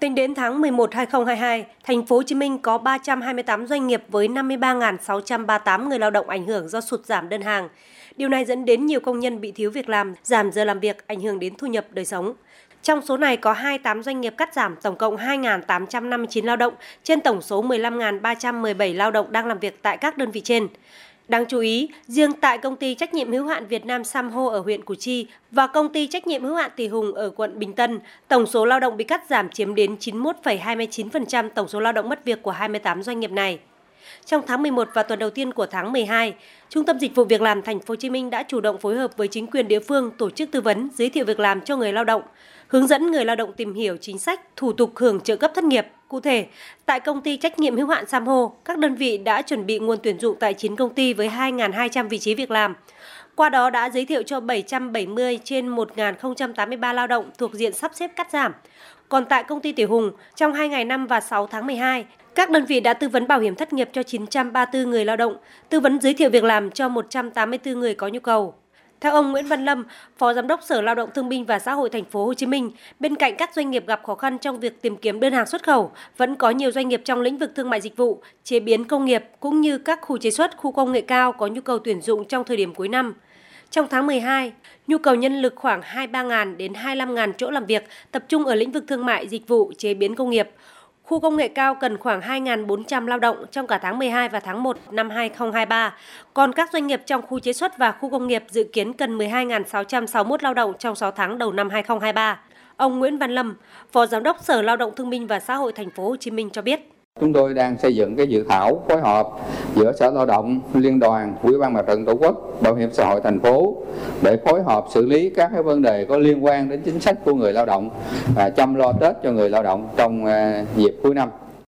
Tính đến tháng 11 2022, thành phố Hồ Chí Minh có 328 doanh nghiệp với 53.638 người lao động ảnh hưởng do sụt giảm đơn hàng. Điều này dẫn đến nhiều công nhân bị thiếu việc làm, giảm giờ làm việc, ảnh hưởng đến thu nhập đời sống. Trong số này có 28 doanh nghiệp cắt giảm tổng cộng 2.859 lao động trên tổng số 15.317 lao động đang làm việc tại các đơn vị trên. Đáng chú ý, riêng tại công ty trách nhiệm hữu hạn Việt Nam Samho ở huyện Củ Chi và công ty trách nhiệm hữu hạn Tỷ Hùng ở quận Bình Tân, tổng số lao động bị cắt giảm chiếm đến 91,29% tổng số lao động mất việc của 28 doanh nghiệp này. Trong tháng 11 và tuần đầu tiên của tháng 12, Trung tâm Dịch vụ Việc làm Thành phố Hồ Chí Minh đã chủ động phối hợp với chính quyền địa phương tổ chức tư vấn, giới thiệu việc làm cho người lao động, hướng dẫn người lao động tìm hiểu chính sách, thủ tục hưởng trợ cấp thất nghiệp. Cụ thể, tại công ty trách nhiệm hữu hạn Sam Hồ, các đơn vị đã chuẩn bị nguồn tuyển dụng tại 9 công ty với 2.200 vị trí việc làm. Qua đó đã giới thiệu cho 770 trên 1.083 lao động thuộc diện sắp xếp cắt giảm. Còn tại công ty Tiểu Hùng, trong 2 ngày 5 và 6 tháng 12, các đơn vị đã tư vấn bảo hiểm thất nghiệp cho 934 người lao động, tư vấn giới thiệu việc làm cho 184 người có nhu cầu. Theo ông Nguyễn Văn Lâm, Phó Giám đốc Sở Lao động Thương binh và Xã hội Thành phố Hồ Chí Minh, bên cạnh các doanh nghiệp gặp khó khăn trong việc tìm kiếm đơn hàng xuất khẩu, vẫn có nhiều doanh nghiệp trong lĩnh vực thương mại dịch vụ, chế biến công nghiệp cũng như các khu chế xuất, khu công nghệ cao có nhu cầu tuyển dụng trong thời điểm cuối năm. Trong tháng 12, nhu cầu nhân lực khoảng 23.000 đến 25.000 chỗ làm việc tập trung ở lĩnh vực thương mại, dịch vụ, chế biến công nghiệp. Khu công nghệ cao cần khoảng 2.400 lao động trong cả tháng 12 và tháng 1 năm 2023. Còn các doanh nghiệp trong khu chế xuất và khu công nghiệp dự kiến cần 12.661 lao động trong 6 tháng đầu năm 2023. Ông Nguyễn Văn Lâm, Phó Giám đốc Sở Lao động Thương binh và Xã hội Thành phố Hồ Chí Minh cho biết. Chúng tôi đang xây dựng cái dự thảo phối hợp giữa Sở Lao động, Liên đoàn, Ủy ban Mặt trận Tổ quốc, Bảo hiểm xã hội thành phố để phối hợp xử lý các cái vấn đề có liên quan đến chính sách của người lao động và chăm lo Tết cho người lao động trong à, dịp cuối năm.